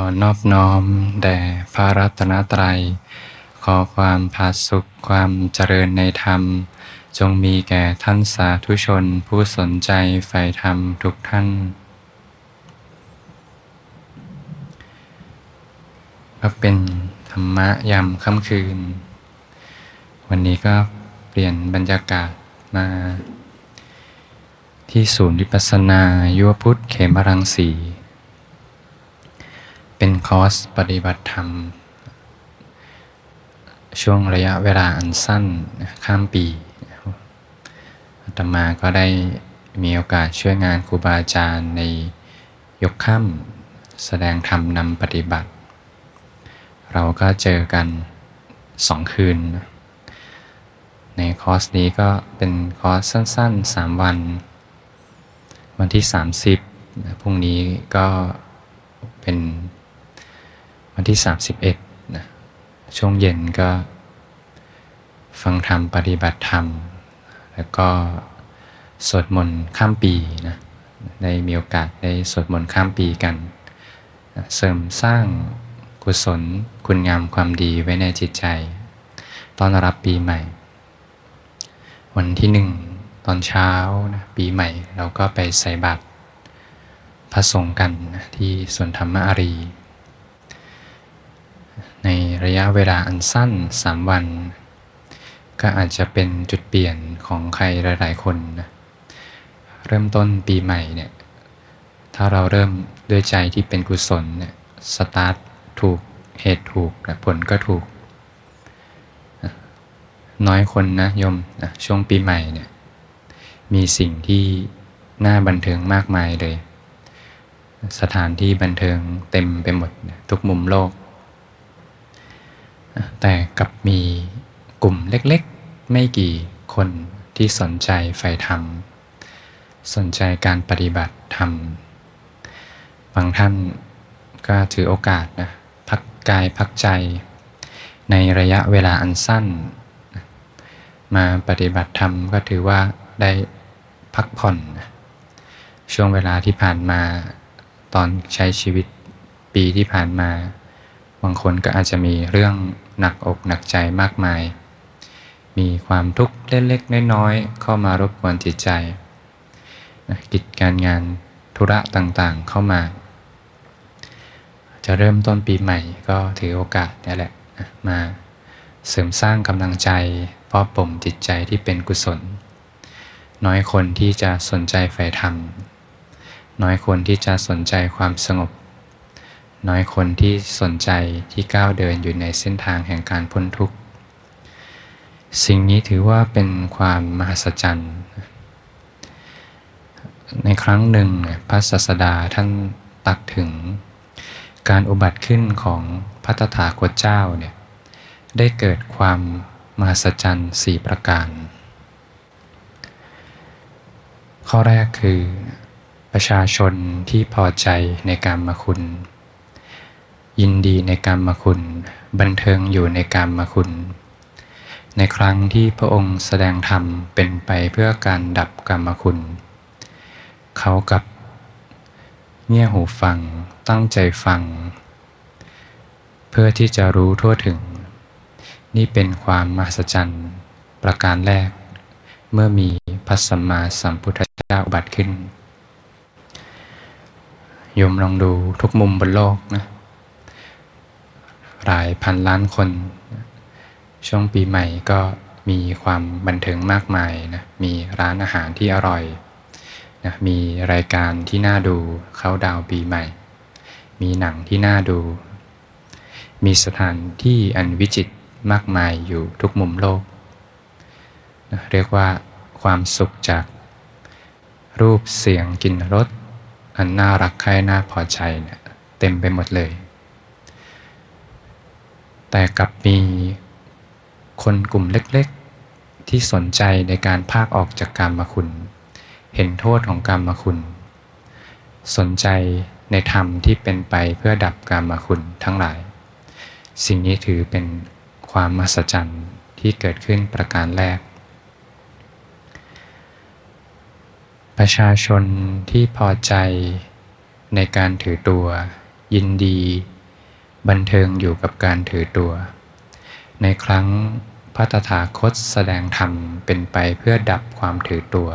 ขอนอบน้อม แด่พระรัตนตรัย ขอความผาสุขความเจริญในธรรม จงมีแก่ท่านสาธุชนผู้สนใจใฝ่ธรรมทุกท่านก็เป็นธรรมะยามค่ำคืน วันนี้ก็เปลี่ยนบรรยากาศมา ที่ศูนย์วิปัสสนายุวพุทธเขมรังสี เป็นคอร์สปฏิบัติธรรม ช่วงระยะเวลาอันสั้นข้ามปีอาตมาก็ได้มีโอกาสช่วยงานครูบาอาจารย์ในยกค่ำแสดงธรรมนำปฏิบัติ เราก็เจอกันสองคืน ในคอร์สนี้ก็เป็นคอร์สสั้นๆ 3 วัน วันที่ 30พรุ่งนี้ก็เป็น วันที่ 31นะช่วงเย็นก็ ฟังธรรมปฏิบัติธรรม แล้วก็สวดมนต์ข้ามปีนะได้มีโอกาสได้สวดมนต์ข้ามปีกันนะเสริมสร้างกุศลคุณงามความดีไว้ในจิตใจ ตอนรับปีใหม่ วันที่หนึ่งตอนเช้านะปีใหม่ เราก็ไปใส่บาตรพระสงฆ์กันนะที่สวนธรรมอารี ในระยะเวลาอันสั้น 3 วัน ก็อาจจะเป็นจุดเปลี่ยนของใครหลาย ๆ คนนะเริ่มต้นปีใหม่เนี่ยถ้าเราเริ่มด้วยใจที่เป็นกุศลเนี่ยสตาร์ทถูกเหตุถูกผลก็ถูก น้อยคนนะโยมนะช่วงปีใหม่เนี่ยมีสิ่งที่น่าบันเทิงมากมายเลย สถานที่บันเทิงเต็มไปหมดทุกมุมโลก แต่กับมีกลุ่มเล็กๆ ไม่กี่คนที่สนใจใฝ่ธรรม สนใจการปฏิบัติธรรม บางท่านก็ถือโอกาสนะพักกายพักใจ ในระยะเวลาอันสั้น มาปฏิบัติธรรมก็ถือว่าได้พักผ่อน ช่วงเวลาที่ผ่านมาตอนใช้ชีวิตปีที่ผ่านมา บางคนก็อาจจะมีเรื่อง หนักอกหนักใจมากมาย มีความทุกข์เล็กๆน้อยๆเข้ามารบกวนจิตใจกิจการงานธุระต่างๆเข้ามา จะเริ่มต้นปีใหม่ก็ถือโอกาสนี่แหละมาเสริมสร้างกำลังใจเพราะปมจิตใจที่เป็นกุศล น้อยคนที่จะสนใจใฝ่ธรรม น้อยคนที่จะสนใจความสงบ น้อยคนที่สนใจที่ก้าวเดินอยู่ในเส้นทางแห่งการพ้นทุกข์ สิ่งนี้ถือว่าเป็นความมหัศจรรย์ ในครั้งหนึ่งพระศาสดาท่านตักถึง การอุบัติขึ้นของพระตถาคตเจ้าเนี่ยได้เกิดความมหัศจรรย์สี่ประการ ข้อแรกคือประชาชนที่พอใจในการมาคุณ ยินดีในการมาคุณ บันเทิงอยู่ในการมาคุณ ในครั้งที่พระองค์แสดงธรรมเป็นไปเพื่อการดับกรรมคุณ เขากับเงี่ยหูฟังตั้งใจฟัง เพื่อที่จะรู้ทั่วถึง นี่เป็นความมหัศจรรย์ประการแรก เมื่อมีพระสัมมาสัมพุทธเจ้าบัติขึ้นยมลองดูทุกมุมบนโลกนะ หลายพันล้านคน ช่วงปีใหม่ก็มีความบันเทิงมากมายนะมีร้านอาหารที่อร่อยนะมีรายการที่น่าดูเขาดาวปีใหม่ มีหนังที่น่าดู มีสถานที่อันวิจิตรมากมายอยู่ทุกมุมโลกนะเรียกว่าความสุขจากรูปเสียงกลิ่นรสอันน่ารักใคร่น่าพอใจเนี่ยเต็มไปหมดเลย แต่กลับมีคนกลุ่มเล็กๆ ที่สนใจในการภาคออกจากกรรมคุณ เห็นโทษของกรรมคุณ สนใจในธรรมที่เป็นไปเพื่อดับกรรมคุณทั้งหลาย สิ่งนี้ถือเป็นความมหัศจรรย์ที่เกิดขึ้นประการแรก ประชาชนที่พอใจในการถือตัว ยินดี บันเทิงอยู่กับการถือตัว ในครั้งพระตถาคตแสดงธรรมเป็นไปเพื่อดับความถือตัว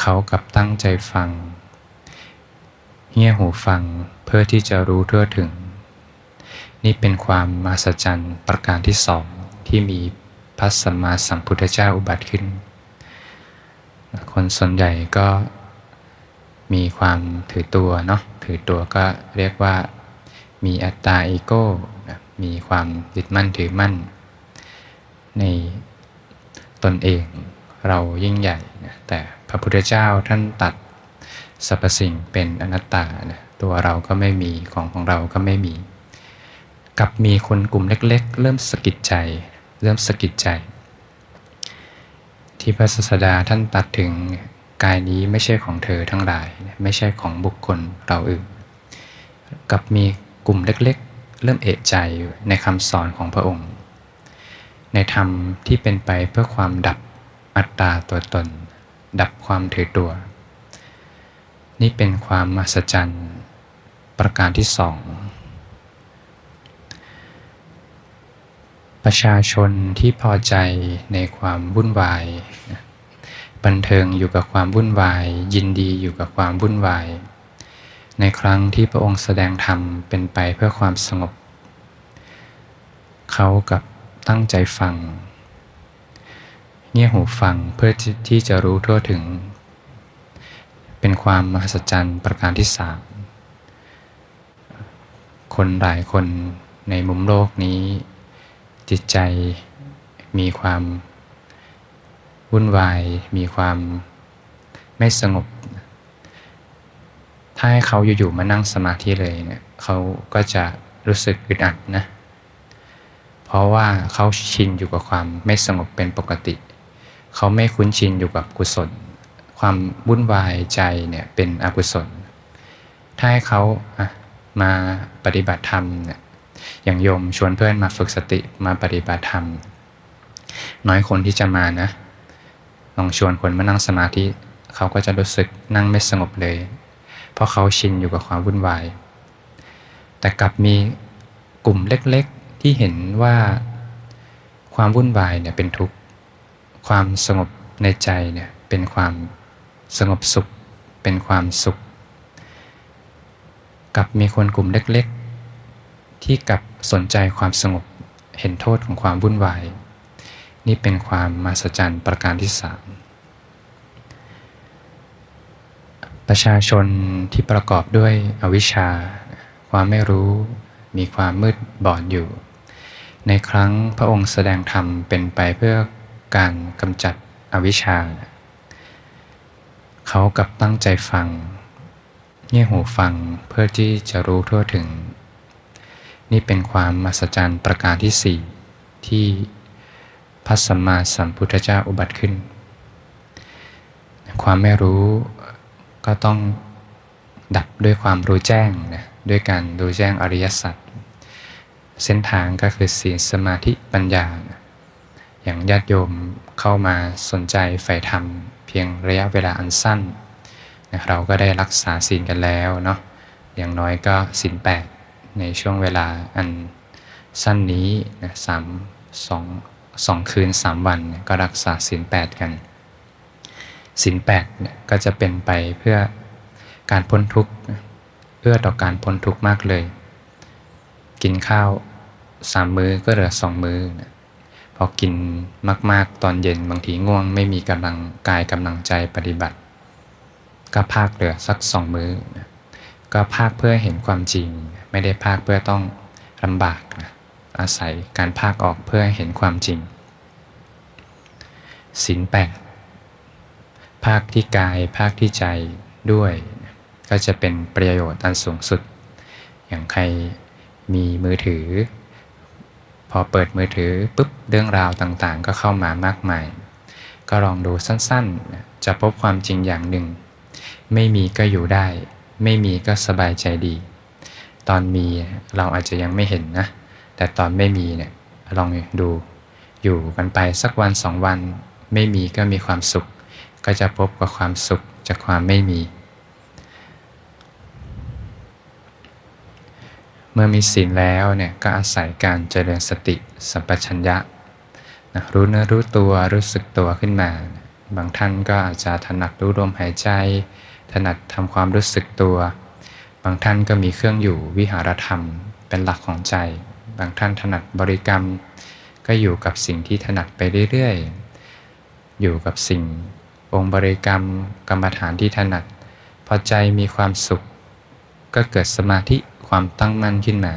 เขากับตั้งใจฟัง เงี่ยหูฟังเพื่อที่จะรู้ทั่วถึง นี่เป็นความมหัศจรรย์ประการที่สองที่มีพระสัมมาสัมพุทธเจ้าอุบัติขึ้น คนส่วนใหญ่ก็มีความถือตัวเนาะถือตัวก็เรียกว่า มีอัตตาอีโก้มีความยึดมั่นถือมั่น ในตนเองเรายิ่งใหญ่นะแต่พระพุทธเจ้าท่านตัดสรรพสิ่งเป็นอนัตตานะตัวเราก็ไม่มีของของเราก็ไม่มี กับมีคนกลุ่มเล็ก ๆ เริ่มสะกิดใจ เริ่มสะกิดใจ ที่พระศาสดาท่านตัดถึงกายนี้ไม่ใช่ของเธอทั้งหลาย ไม่ใช่ของบุคคลเราอื่น กับมี กลุ่มเล็กๆ เริ่มเอะใจในคำสอนของพระองค์ ในธรรมที่เป็นไปเพื่อความดับอัตตาตัวตน ดับความถือตัว นี่เป็นความมหัศจรรย์ประการที่สองประชาชนที่พอใจในความวุ่นวาย บันเทิงอยู่กับความวุ่นวาย ยินดีอยู่กับความวุ่นวาย ในครั้งที่พระองค์แสดงธรรมเป็นไปเพื่อความสงบ เขากับตั้งใจฟัง เงี่ยหูฟังเพื่อที่จะรู้ทั่วถึง เป็นความมหัศจรรย์ประการที่สามคนหลายคนในมุมโลกนี้ จิตใจมีความวุ่นวาย มีความไม่สงบ ถ้าให้เขาอยู่ๆมานั่งสมาธิเลยเนี่ยเขาก็จะรู้สึกอึดอัดนะ เพราะว่าเขาชินอยู่กับความไม่สงบเป็นปกติ เขาไม่คุ้นชินอยู่กับกุศล ความวุ่นวายใจเนี่ยเป็นอกุศล ถ้าให้เขามาปฏิบัติธรรมเนี่ยอย่างโยมชวนเพื่อนมาฝึกสติมาปฏิบัติธรรม น้อยคนที่จะมานะ ลองชวนคนมานั่งสมาธิ เขาก็จะรู้สึกนั่งไม่สงบเลย เพราะเขาชินอยู่กับความวุ่นวาย แต่กลับมีกลุ่มเล็กๆ ที่เห็นว่าความวุ่นวายเนี่ยเป็นทุกข์ ความสงบในใจเนี่ยเป็นความสงบสุข เป็นความสุข กับมีคนกลุ่มเล็กๆ ที่กับสนใจความสงบเห็นโทษของความวุ่นวาย นี่เป็นความมหัศจรรย์ประการที่สาม ประชาชนที่ประกอบด้วยอวิชชา ความไม่รู้มีความมืดบอดอยู่ ในครั้งพระองค์แสดงธรรมเป็นไปเพื่อการกำจัดอวิชชา เขากับตั้งใจฟังเงี่ยหูฟังเพื่อที่จะรู้ทั่วถึง นี่เป็นความมหัศจรรย์ประการที่สี่ที่พระสัมมาสัมพุทธเจ้าอุบัติขึ้น ความไม่รู้ ก็ต้องดับด้วยความรู้แจ้งนะด้วยการรู้แจ้งอริยสัจเส้นทางก็คือศีลสมาธิปัญญา อย่างญาติโยมเข้ามาสนใจใฝ่ธรรม เพียงระยะเวลาอันสั้นนะเราก็ได้รักษาศีลกันแล้วเนาะอย่างน้อยก็ศีลแปดในช่วงเวลาอันสั้นนี้นะสามสองสองคืนสามวันก็รักษาศีลแปดกัน ศีลแปดเนี่ยก็จะเป็นไปเพื่อการพ้นทุกข์เอื้อต่อการพ้นทุกข์มากเลย กินข้าวสามมื้อก็เหลือสองมื้อพอกินมากๆตอนเย็นบางทีง่วง ไม่มีกำลังกายกำลังใจปฏิบัติ ก็ภาคเหลือสักสองมื้อก็ภาคเพื่อเห็นความจริง ไม่ได้ภาคเพื่อต้องลำบากนะอาศัยการภาคออกเพื่อเห็นความจริงศีลแปด ภาคที่กาย ภาคที่ใจด้วย ก็จะเป็นประโยชน์อันสูงสุด อย่างใครมีมือถือ พอเปิดมือถือปุ๊บเรื่องราวต่างๆ ก็เข้ามามากมาย ก็ลองดูสั้นๆ จะพบความจริงอย่างหนึ่ง ไม่มีก็อยู่ได้ ไม่มีก็สบายใจดี ตอนมีเราอาจจะยังไม่เห็นนะ แต่ตอนไม่มีเนี่ยลองดูอยู่กันไปสักวันสองวัน ไม่มีก็มีความสุข ก็จะพบกับความสุขจากความไม่มี เมื่อมีศีลแล้วเนี่ยก็อาศัยการเจริญสติสัมปชัญญะนะรู้เนื้อรู้ตัวรู้สึกตัวขึ้นมา บางท่านก็อาจจะถนัดรู้ลมหายใจ ถนัดทำความรู้สึกตัว บางท่านก็มีเครื่องอยู่วิหารธรรมเป็นหลักของใจ บางท่านถนัดบริกรรม ก็อยู่กับสิ่งที่ถนัดไปเรื่อยๆ อยู่กับสิ่ง องค์บริกรรมกรรมฐานที่ถนัด พอใจมีความสุข ก็เกิดสมาธิความตั้งมั่นขึ้นมา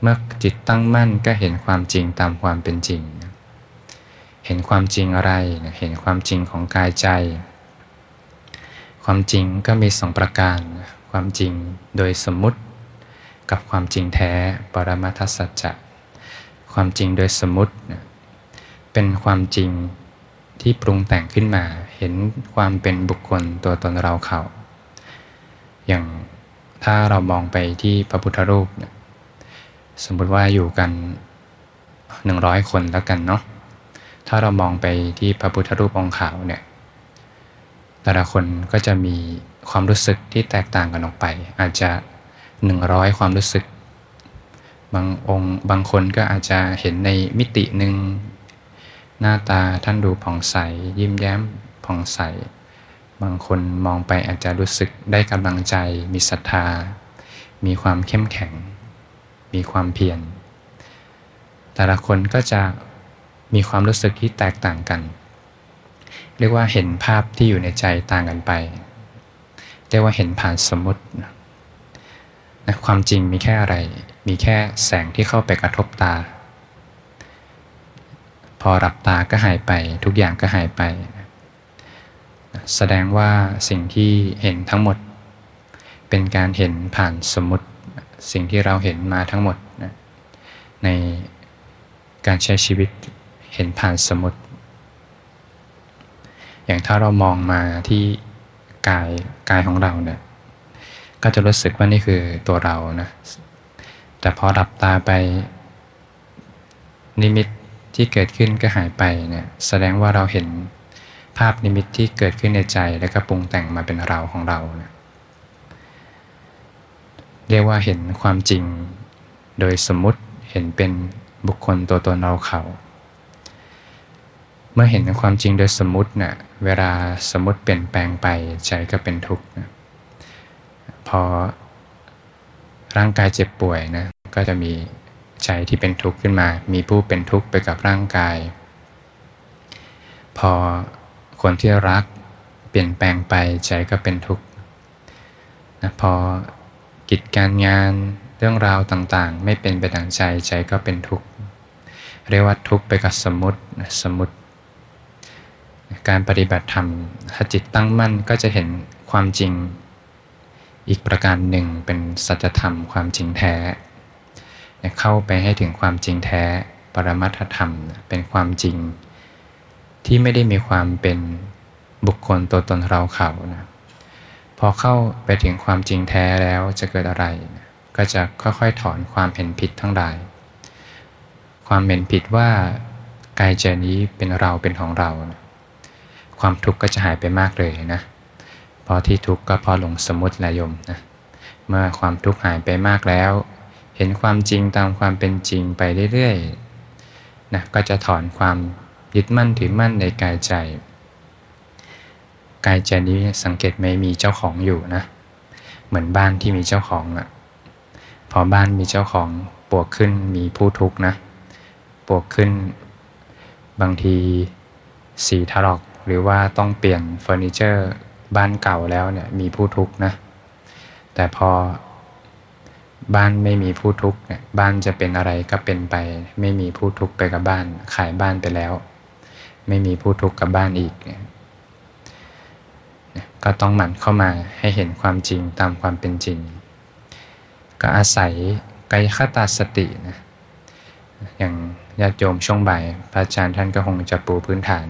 เมื่อจิตตั้งมั่นก็เห็นความจริงตามความเป็นจริง เห็นความจริงอะไร เห็นความจริงของกายใจ ความจริงก็มีสองประการ ความจริงโดยสมมุติ กับความจริงแท้ปรมัตสัจจะ ความจริงโดยสมมุติ เป็นความจริง ที่ปรุงแต่งขึ้นมา เห็นความเป็นบุคคลตัวตนเราเขา อย่างถ้าเรามองไปที่พระพุทธรูป สมมติว่าอยู่กันหนึ่งร้อยคนแล้วกันเนาะถ้าเรามองไปที่พระพุทธรูปองค์ขาวเนี่ยแต่ละคนก็จะมีความรู้สึกที่แตกต่างกันออกไป อาจจะหนึ่งร้อยความรู้สึก บางองค์บางคนก็อาจจะเห็นในมิติหนึ่ง หน้าตาท่านดูผ่องใส ยิ้มแย้มผ่องใส บางคนมองไปอาจจะรู้สึกได้กำลังใจ มีศรัทธา มีความเข้มแข็ง มีความเพียรแต่ละคนก็จะมีความรู้สึกที่แตกต่างกัน เรียกว่าเห็นภาพที่อยู่ในใจต่างกันไป เรียกว่าเห็นผ่านสมมตินะความจริงมีแค่อะไร มีแค่แสงที่เข้าไปกระทบตา พอรับตาก็หายไป ทุกอย่างก็หายไป แสดงว่าสิ่งที่เห็นทั้งหมด เป็นการเห็นผ่านสมมติสิ่งที่เราเห็นมาทั้งหมดนะในการใช้ชีวิตเห็นผ่านสมมติ อย่างถ้าเรามองมาที่กายกายของเราเนี่ยก็จะรู้สึกว่านี่คือตัวเรานะแต่พอหลับตาไปนิมิต ที่เกิดขึ้นก็หายไปเนี่ยแสดงว่าเราเห็นภาพนิมิตที่เกิดขึ้นในใจแล้วก็ปรุงแต่งมาเป็นเราของเราเนี่ยเรียกว่าเห็นความจริง โดยสมมุติเห็นเป็นบุคคลตัวตนเราเขา เมื่อเห็นความจริงโดยสมมุติเนี่ยเวลาสมมติเปลี่ยนแปลงไปใจก็เป็นทุกข์นะพอร่างกายเจ็บป่วยนะก็จะมี ใจที่เป็นทุกข์ขึ้นมา มีผู้เป็นทุกข์ไปกับร่างกาย พอคนที่รักเปลี่ยนแปลงไปใจก็เป็นทุกข์นะพอกิจการงานเรื่องราวต่างๆ ไม่เป็นไปดังใจใจก็เป็นทุกข์เรียกว่าทุกข์ไปกับสมมติสมมติ การปฏิบัติธรรมถ้าจิตตั้งมั่นก็จะเห็นความจริง อีกประการหนึ่งเป็นสัจธรรมความจริงแท้ เข้าไปให้ถึงความจริงแท้ ปรมัตถธรรมเป็นความจริง ที่ไม่ได้มีความเป็นบุคคลตัวตนเราเขานะพอเข้าไปถึงความจริงแท้แล้วจะเกิดอะไรก็จะค่อยๆถอนความเห็นผิดทั้งหลาย ความเห็นผิดว่ากายใจนี้เป็นเราเป็นของเรานะความทุกข์ก็จะหายไปมากเลยนะพอที่ทุกข์ก็พอหลงสมมติละยมนะเมื่อความทุกข์หายไปมากแล้ว เห็นความจริงตามความเป็นจริงไปเรื่อยๆนะก็จะถอนความยึดมั่นถือมั่นในกายใจ กายใจนี้สังเกตไม่มีเจ้าของอยู่นะ เหมือนบ้านที่มีเจ้าของอะ่ะพอบ้านมีเจ้าของปวกขึ้นมีผู้ทุกข์นะปวกขึ้น บางทีสีถลอกหรือว่าต้องเปลี่ยนเฟอร์นิเจอร์บ้านเก่าแล้วเนี่ยมีผู้ทุกข์นะแต่พอ บ้านไม่มีผู้ทุกข์เนี่ยบ้านจะเป็นอะไรก็เป็นไป ไม่มีผู้ทุกข์ไปกับบ้าน ขายบ้านไปแล้ว ไม่มีผู้ทุกข์กับบ้านอีกเนี่ยก็ต้องหมั่นเข้ามาให้เห็นความจริงตามความเป็นจริง ก็อาศัยกายคตาสตินะอย่างญาติโยมช่วงบ่ายพระอาจารย์ท่านก็คงจะปูพื้นฐาน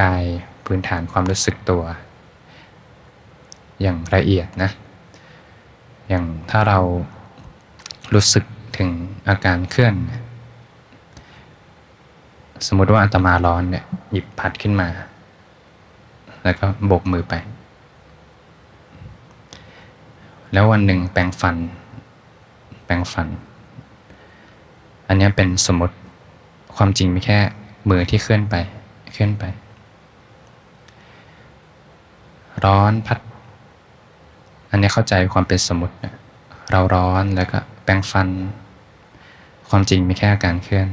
กายพื้นฐานความรู้สึกตัว อย่างละเอียดนะ อย่างถ้าเรารู้สึกถึงอาการเคลื่อน สมมติว่าอัตมาร้อนเนี่ยหยิบพัดขึ้นมา แล้วก็โบกมือไป แล้ววันหนึ่งแปรงฟัน แปรงฟัน อันนี้เป็นสมมติความจริงมีแค่มือที่เคลื่อนไปเคลื่อนไป ร้อนพัด อันนี้เข้าใจความเป็นสมมติเราร้อนแล้วก็แปรงฟัน ความจริงมีแค่การเคลื่อน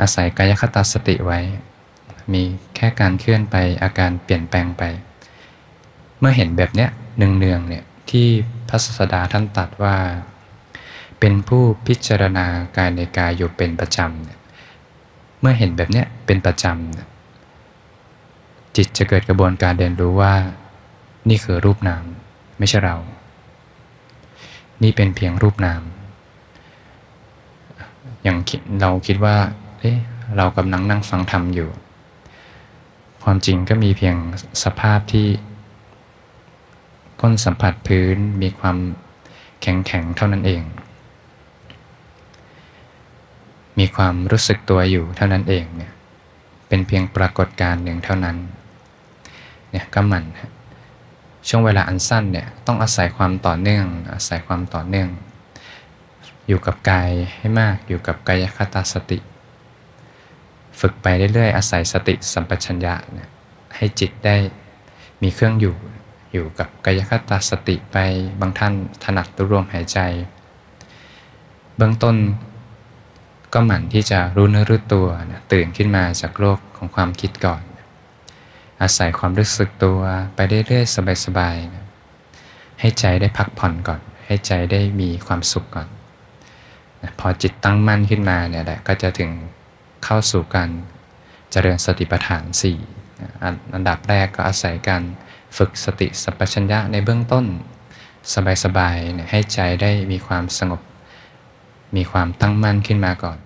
อาศัยกายคตาสติไว้ มีแค่การเคลื่อนไปอาการเปลี่ยนแปลงไป เมื่อเห็นแบบเนี้ยเนืองๆเนี่ยที่พระศาสดาท่านตัดว่า เป็นผู้พิจารณากายในกายอยู่เป็นประจำเนี่ยเมื่อเห็นแบบเนี้ยเป็นประจำจิตจะเกิดกระบวนการเรียนรู้ว่า นี่คือรูปนาม ไม่ใช่เรา นี่เป็นเพียงรูปนาม อย่างเราคิดว่า เอ๊ะเรากำลังนั่งฟังธรรมอยู่ ความจริงก็มีเพียงสภาพที่ก้นสัมผัสพื้นมีความแข็งแข็งเท่านั้นเอง มีความรู้สึกตัวอยู่เท่านั้นเองเนี่ย เป็นเพียงปรากฏการณ์หนึ่งเท่านั้น เนี่ยก็มัน ช่วงเวลาอันสั้นเนี่ยต้องอาศัยความต่อเนื่อง อาศัยความต่อเนื่อง อยู่กับกายให้มากอยู่กับกายคตาสติ ฝึกไปเรื่อยๆ อาศัยสติสัมปชัญญะเนี่ยให้จิตได้มีเครื่องอยู่อยู่กับกายคตาสติไปบางท่านถนัดตัวรวมหายใจ เบื้องต้นก็หมั่นที่จะรู้เนื้อรู้ตัวนะตื่นขึ้นมาจากโลกของความคิดก่อน อาศัยความรู้สึกตัวไปเรื่อยๆสบายๆนะให้ใจได้พักผ่อนก่อน ให้ใจได้มีความสุขก่อนนะพอจิตตั้งมั่นขึ้นมาเนี่ยแหละก็จะถึงเข้าสู่การเจริญสติปัฏฐาน4อันดับแรกก็อาศัยการฝึกสติสัพพัญญะในเบื้องต้น สบายๆให้ใจได้มีความสงบ มีความตั้งมั่นขึ้นมาก่อน